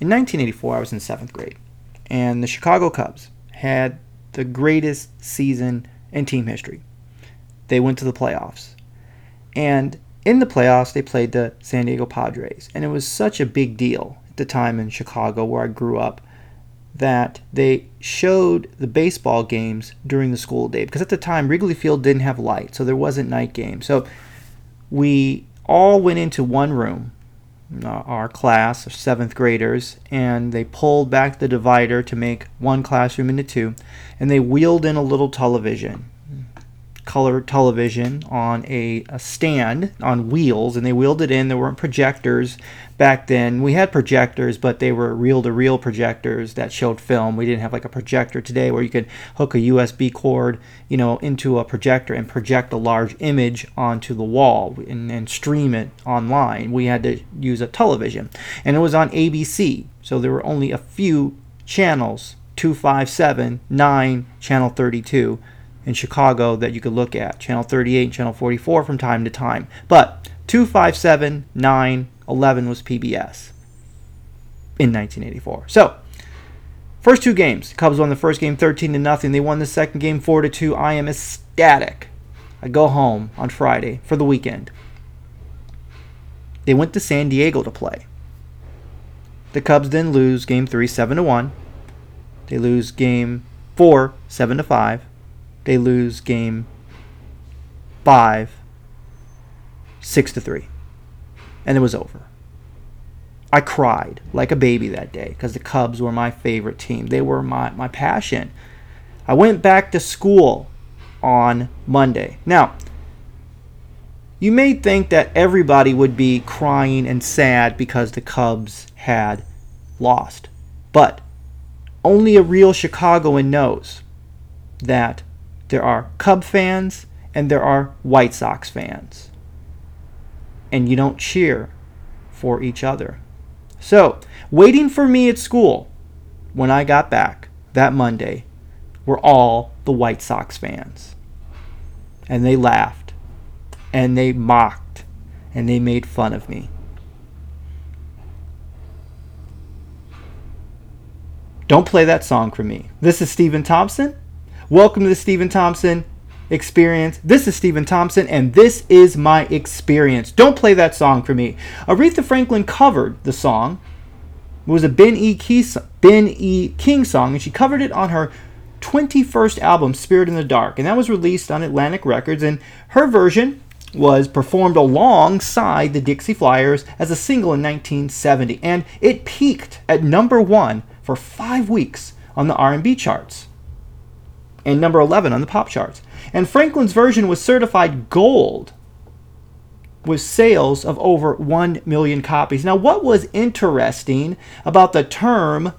In 1984, I was in seventh grade, and the Chicago Cubs had the greatest season in team history. They went to the playoffs. And in the playoffs, they played the San Diego Padres. And it was such a big deal at the time in Chicago, where I grew up, that they showed the baseball games during the school day. Because at the time, Wrigley Field didn't have light, so there wasn't night games. So we all went into one room, Uh, our class seventh graders, and they pulled back the divider to make one classroom into two, and they wheeled in a little television color television on a, a, stand on wheels and they wheeled it in. There weren't projectors back then. We had projectors, but they were reel to reel projectors that showed film. We didn't have like a projector today where you could hook a USB cord, you know, into a projector and project a large image onto the wall and, and stream it online. We had to use a television and it was on ABC. So there were only a few channels 257, 9, channel 32 in Chicago that you could look at, channel 38 and channel 44 from time to time. But 257, 9, 11 was PBS in 1984. So, first two games, Cubs won the first game 13 to nothing. They won the second game 4 to 2. I am ecstatic. I go home on Friday for the weekend. They went to San Diego to play. The Cubs then lose game 3 7 to 1. They lose game 4 7 to 5 they lose game five, six to three. And it was over. I cried like a baby that day because the Cubs were my favorite team. They were my, my passion. I went back to school on Monday. Now, you may think that everybody would be crying and sad because the Cubs had lost. But only a real Chicagoan knows that there are Cub fans and there are White Sox fans. And you don't cheer for each other. So, waiting for me at school when I got back that Monday were all the White Sox fans. And they laughed and they mocked and they made fun of me. Don't play that song for me. This is Steven Thompson Welcome to the Steven Thompson experience. This is Steven Thompson, and this is my experience. Don't play that song for me. Aretha Franklin covered the song. It was a Ben E. King, song, and she covered it on her 21st album, Spirit in the Dark, and that was released on Atlantic Records. And her version was performed alongside the Dixie Flyers as a single in 1970, and it peaked at number one for five weeks on the R&B charts and number 11 on the pop charts. And Franklin's version was certified gold with sales of over 1 million copies. Now, what was interesting about the term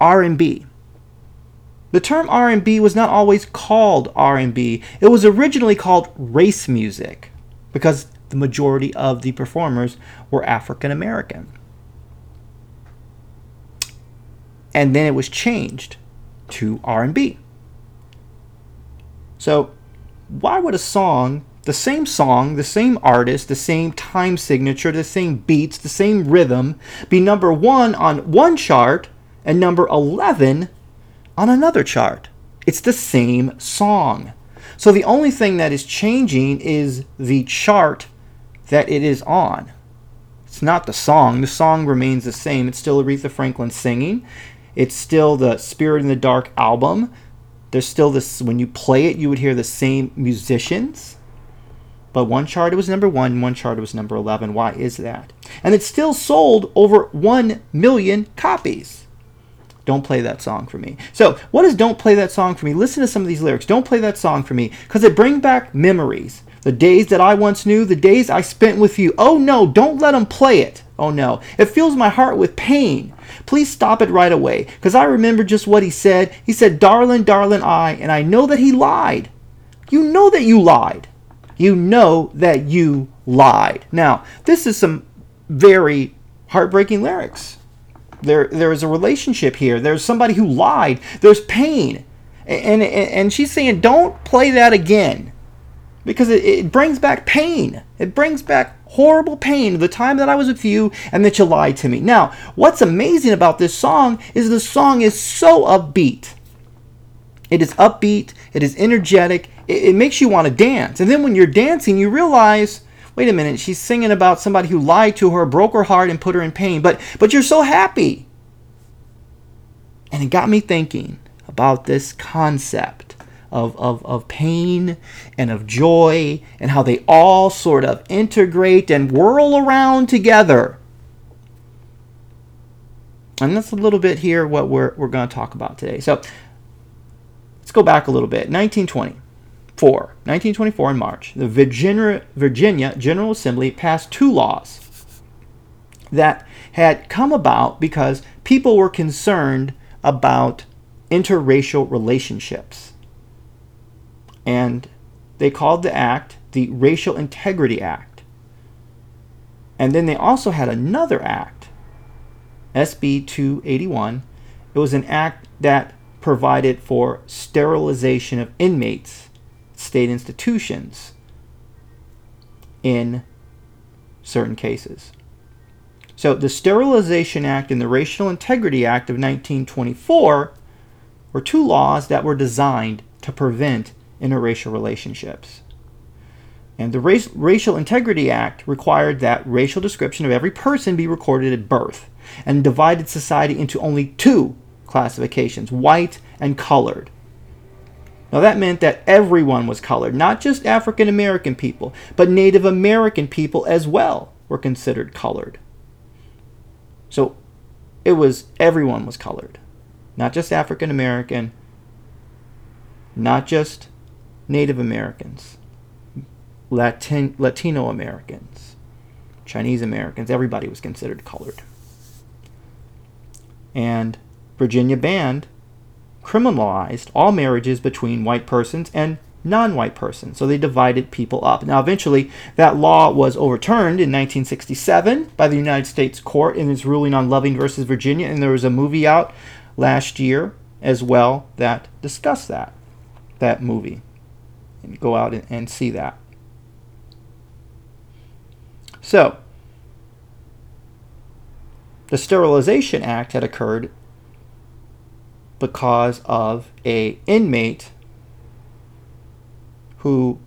R&B? The term R&B was not always called R&B. It was originally called race music because the majority of the performers were African American. And then it was changed to R&B. So, why would a song, the same song, the same artist, the same time signature, the same beats, the same rhythm, be number one on one chart and number 11 on another chart? It's the same song. So, the only thing that is changing is the chart that it is on. It's not the song. The song remains the same. It's still Aretha Franklin singing. It's still the Spirit in the Dark album there's still this when you play it you would hear the same musicians. But one chart it was number one one chart it was number 11 why is that? And it still sold over 1 million copies. Don't play that song for me. So what is don't play that song for me? Listen to some of these lyrics. Don't play that song for me because it brings back memories. The days that i once knew the days i spent with you. Oh no don't let them play it oh no it fills my heart with pain Please stop it right away, because I remember just what he said. He said, Darling, darling, I, and I know that he lied. You know that you lied. You know that you lied. Now, this is some very heartbreaking lyrics. There, there is a relationship here. There's somebody who lied. There's pain. And, and, and she's saying, don't play that again because it, it brings back pain. It brings back horrible pain the time that I was with you and that you lied to me. Now, what's amazing about this song is the song is so upbeat. It is upbeat, it is energetic, it, it makes you want to dance. And then when you're dancing, you realize wait a minute, she's singing about somebody who lied to her, broke her heart, and put her in pain. But but you're so happy. And it got me thinking about this concept of, of, of pain and of joy and how they all sort of integrate and whirl around together. And that's a little bit here what we're, we're going to talk about today. So let's go back a little bit. 1924, 1924 in March, the Virginia, Virginia General Assembly passed two laws that had come about because people were concerned about interracial relationships and they called the act the Racial Integrity Act. And then they also had another act, SB 281. It was an act that provided for sterilization of inmates, state institutions, in certain cases. So the Sterilization Act and the Racial Integrity Act of 1924 were two laws that were designed to prevent interracial relationships. And the Race, Racial Integrity Act required that racial description of every person be recorded at birth and divided society into only two classifications white and colored. Now, that meant that everyone was colored, not just African American people, but Native American people as well were considered colored. So it was everyone was colored, not just African American, not just Native Americans, Latin, Latino Americans, Chinese Americans, everybody was considered colored. And Virginia banned, criminalized all marriages between white persons and non white persons. So they divided people up. Now, eventually, that law was overturned in 1967 by the United States Court in its ruling on Loving versus Virginia. And there was a movie out last year as well that discussed that, that movie and go out and, and see that. So, the Sterilization Act had occurred because of a inmate who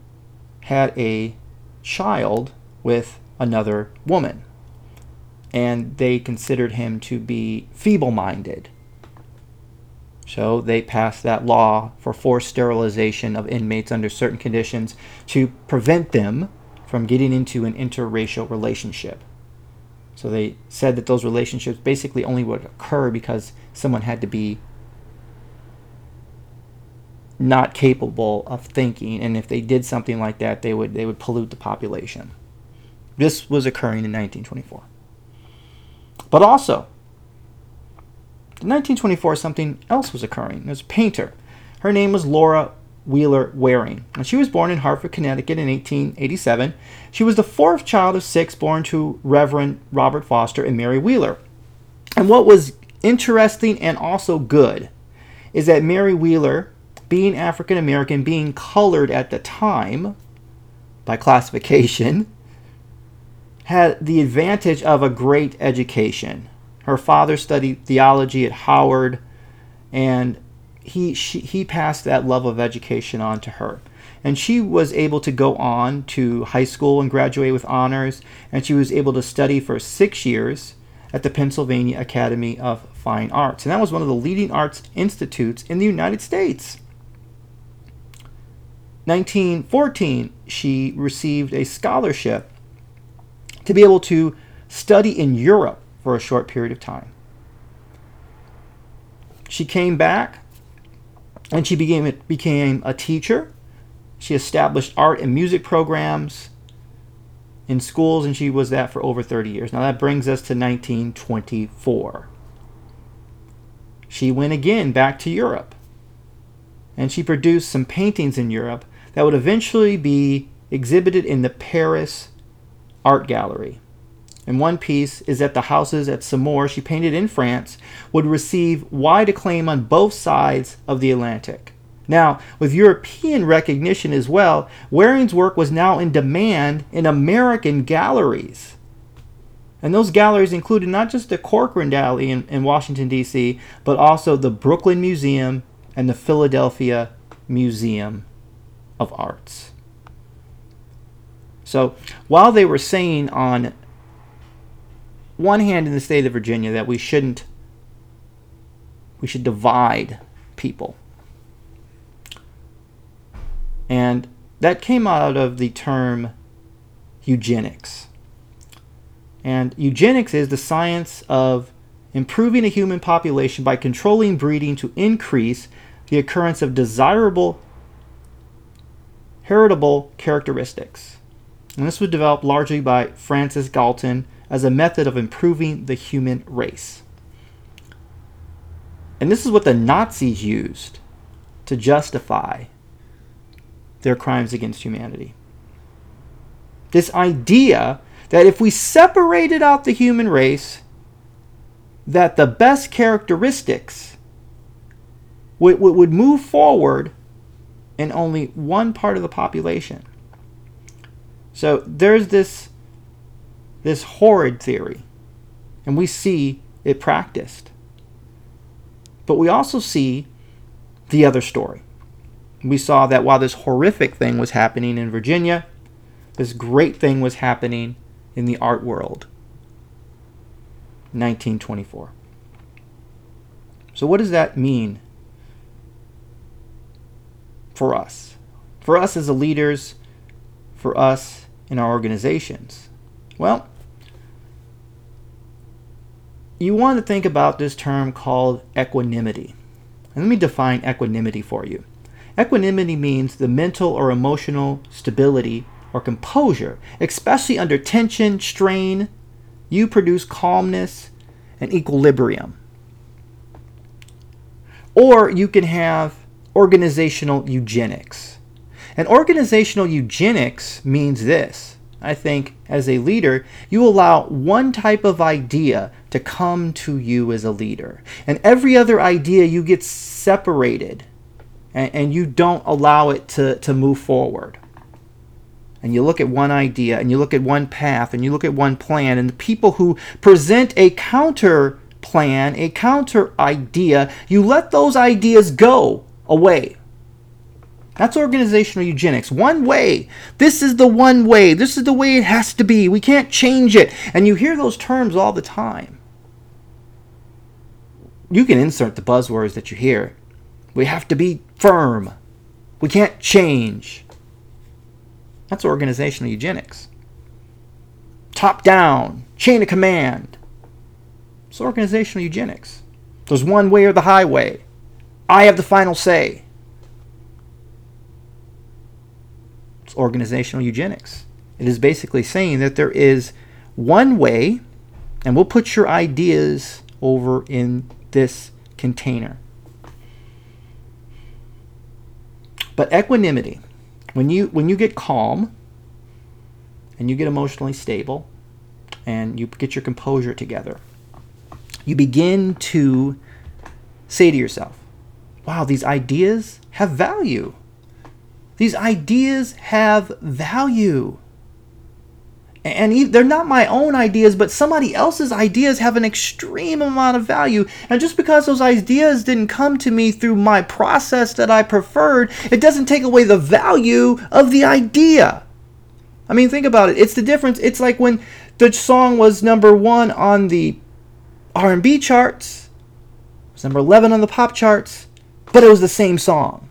had a child with another woman and they considered him to be feeble-minded so they passed that law for forced sterilization of inmates under certain conditions to prevent them from getting into an interracial relationship. So they said that those relationships basically only would occur because someone had to be not capable of thinking and if they did something like that they would they would pollute the population. This was occurring in 1924. But also in 1924, something else was occurring. There was a painter. Her name was Laura Wheeler Waring. And she was born in Hartford, Connecticut in 1887. She was the fourth child of six born to Reverend Robert Foster and Mary Wheeler. And what was interesting and also good is that Mary Wheeler, being African American, being colored at the time by classification, had the advantage of a great education. Her father studied theology at Howard, and he she, he passed that love of education on to her. And she was able to go on to high school and graduate with honors, and she was able to study for six years at the Pennsylvania Academy of Fine Arts. And that was one of the leading arts institutes in the United States. 1914, she received a scholarship to be able to study in Europe for a short period of time. She came back and she became, became a teacher. She established art and music programs in schools, and she was that for over 30 years. Now that brings us to 1924. She went again back to Europe, and she produced some paintings in Europe that would eventually be exhibited in the Paris Art Gallery and one piece is that the houses at Saumur she painted in France would receive wide acclaim on both sides of the Atlantic. Now, with European recognition as well, Waring's work was now in demand in American galleries. And those galleries included not just the Corcoran Gallery in, in Washington, D.C., but also the Brooklyn Museum and the Philadelphia Museum of Arts. So while they were saying on one hand in the state of Virginia that we shouldn't, we should divide people. And that came out of the term eugenics. And eugenics is the science of improving a human population by controlling breeding to increase the occurrence of desirable heritable characteristics. And this was developed largely by Francis Galton as a method of improving the human race. And this is what the Nazis used to justify their crimes against humanity. This idea that if we separated out the human race, that the best characteristics would, would move forward in only one part of the population. So there's this this horrid theory, and we see it practiced. But we also see the other story. We saw that while this horrific thing was happening in Virginia, this great thing was happening in the art world. 1924. So, what does that mean for us? For us as leaders, for us in our organizations? Well, you want to think about this term called equanimity. And let me define equanimity for you. Equanimity means the mental or emotional stability or composure, especially under tension, strain. You produce calmness and equilibrium. Or you can have organizational eugenics. And organizational eugenics means this I think, as a leader, you allow one type of idea to come to you as a leader. And every other idea you get separated and, and, you don't allow it to, to move forward. And you look at one idea and you look at one path and you look at one plan, and the people who present a counter plan, a counter idea, you let those ideas go away that's organizational eugenics. One way. This is the one way. This is the way it has to be. We can't change it. And you hear those terms all the time. You can insert the buzzwords that you hear. We have to be firm. We can't change. That's organizational eugenics. Top down, chain of command. It's organizational eugenics. There's one way or the highway. I have the final say. It's organizational eugenics. It is basically saying that there is one way, and we'll put your ideas over in this container. But equanimity, when you when you get calm and you get emotionally stable and you get your composure together, you begin to say to yourself, wow, these ideas have value. These ideas have value. And they're not my own ideas, but somebody else's ideas have an extreme amount of value. And just because those ideas didn't come to me through my process that I preferred, it doesn't take away the value of the idea. I mean, think about it. It's the difference. It's like when the song was number one on the R&B charts, it was number 11 on the pop charts, but it was the same song.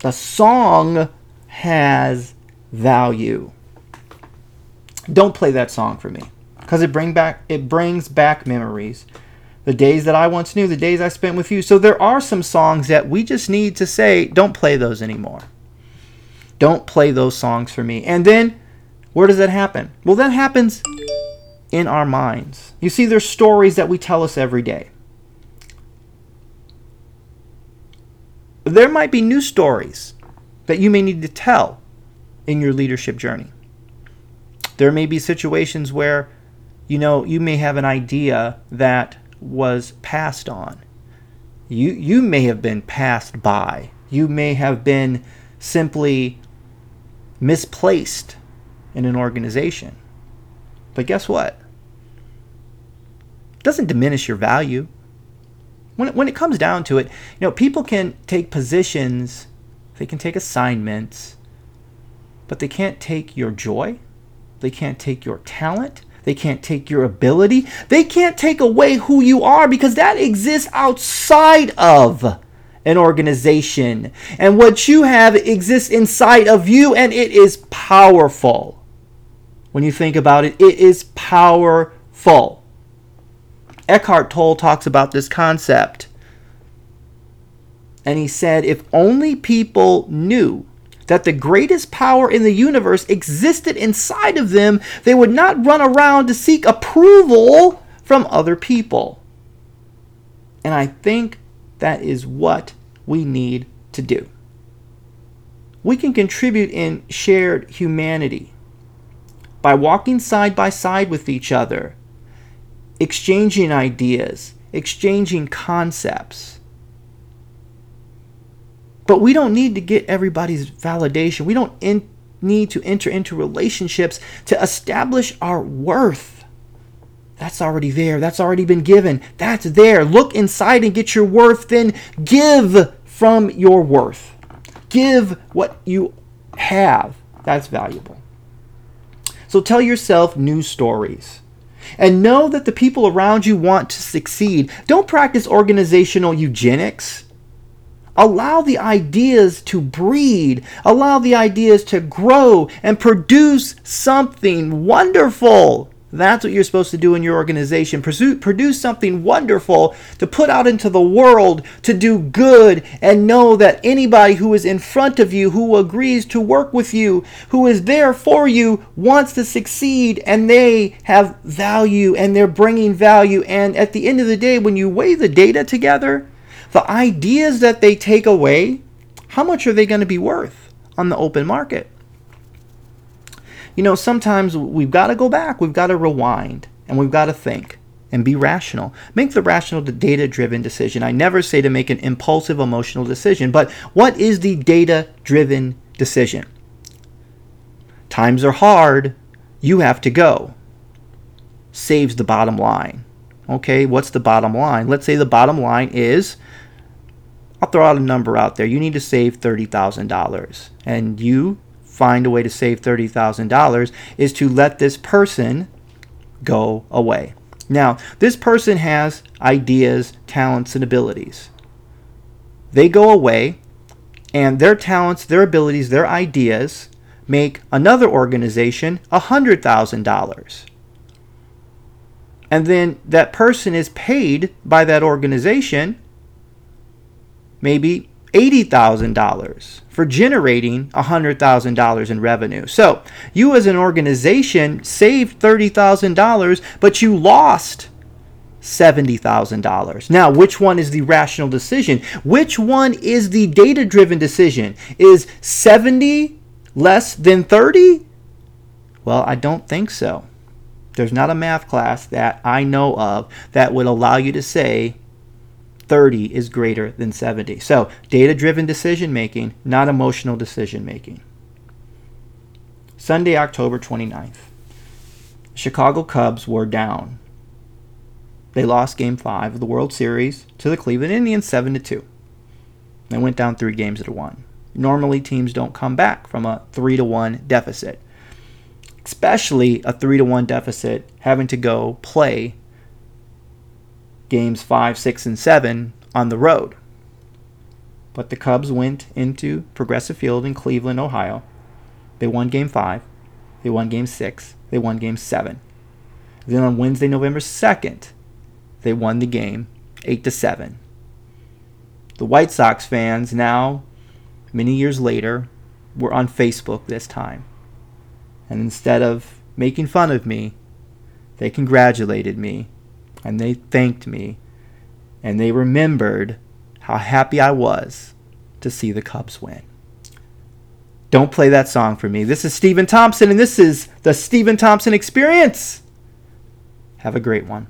The song has value. Don't play that song for me because it bring back it brings back memories. The days that I once knew, the days I spent with you. So there are some songs that we just need to say, don't play those anymore. Don't play those songs for me. And then where does that happen? Well, that happens in our minds. You see, there's stories that we tell us every day. There might be new stories that you may need to tell in your leadership journey. There may be situations where, you know, you may have an idea that was passed on. You, you may have been passed by You may have been simply misplaced in an organization. But guess what? It doesn't diminish your value. When it, when it comes down to it, you know, people can take positions, they can take assignments, but they can't take your joy. They can't take your talent. They can't take your ability. They can't take away who you are because that exists outside of an organization. And what you have exists inside of you, and it is powerful. When you think about it, it is powerful. Eckhart Tolle talks about this concept. And he said, if only people knew that the greatest power in the universe existed inside of them, they would not run around to seek approval from other people. And I think that is what we need to do. We can contribute in shared humanity by walking side by side with each other, exchanging ideas, exchanging concepts. But we don't need to get everybody's validation. We don't in, need to enter into relationships to establish our worth. That's already there. That's already been given. That's there. Look inside and get your worth, then give from your worth. Give what you have. That's valuable. So tell yourself new stories. And know that the people around you want to succeed. Don't practice organizational eugenics. Allow the ideas to breed. Allow the ideas to grow and produce something wonderful. That's what you're supposed to do in your organization. Pursue, produce something wonderful to put out into the world to do good and know that anybody who is in front of you, who agrees to work with you, who is there for you, wants to succeed and they have value and they're bringing value. And at the end of the day, when you weigh the data together, the ideas that they take away, how much are they going to be worth on the open market? You know, sometimes we've got to go back, we've got to rewind, and we've got to think and be rational. Make the rational, data driven decision. I never say to make an impulsive, emotional decision, but what is the data driven decision? Times are hard, you have to go. Saves the bottom line. Okay, what's the bottom line? Let's say the bottom line is I'll throw out a number out there. You need to save $30,000. And you find a way to save $30,000 is to let this person go away. Now, this person has ideas, talents, and abilities. They go away, and their talents, their abilities, their ideas make another organization $100,000. And then that person is paid by that organization maybe $80,000 for generating $100,000 in revenue. So you as an organization saved $30,000, but you lost $70,000. Now, which one is the rational decision? Which one is the data driven decision? Is 70 less than 30? Well, I don't think so. There's not a math class that I know of that would allow you to say 30 is greater than 70. So, data driven decision making, not emotional decision making. Sunday, October 29th. Chicago Cubs were down. They lost game 5 of the World Series to the Cleveland Indians 7 to 2. They went down 3 games to 1. Normally teams don't come back from a 3 to 1 deficit. Especially a 3 to 1 deficit having to go play games 5, 6, and 7 on the road. But the Cubs went into Progressive Field in Cleveland, Ohio. They won game 5, they won game 6, they won game 7. Then on Wednesday, November 2nd, they won the game 8 to 7. The White Sox fans now, many years later, were on Facebook this time. And instead of making fun of me, they congratulated me and they thanked me and they remembered how happy I was to see the Cubs win. Don't play that song for me. This is Steven Thompson, and this is the Steven Thompson Experience. Have a great one.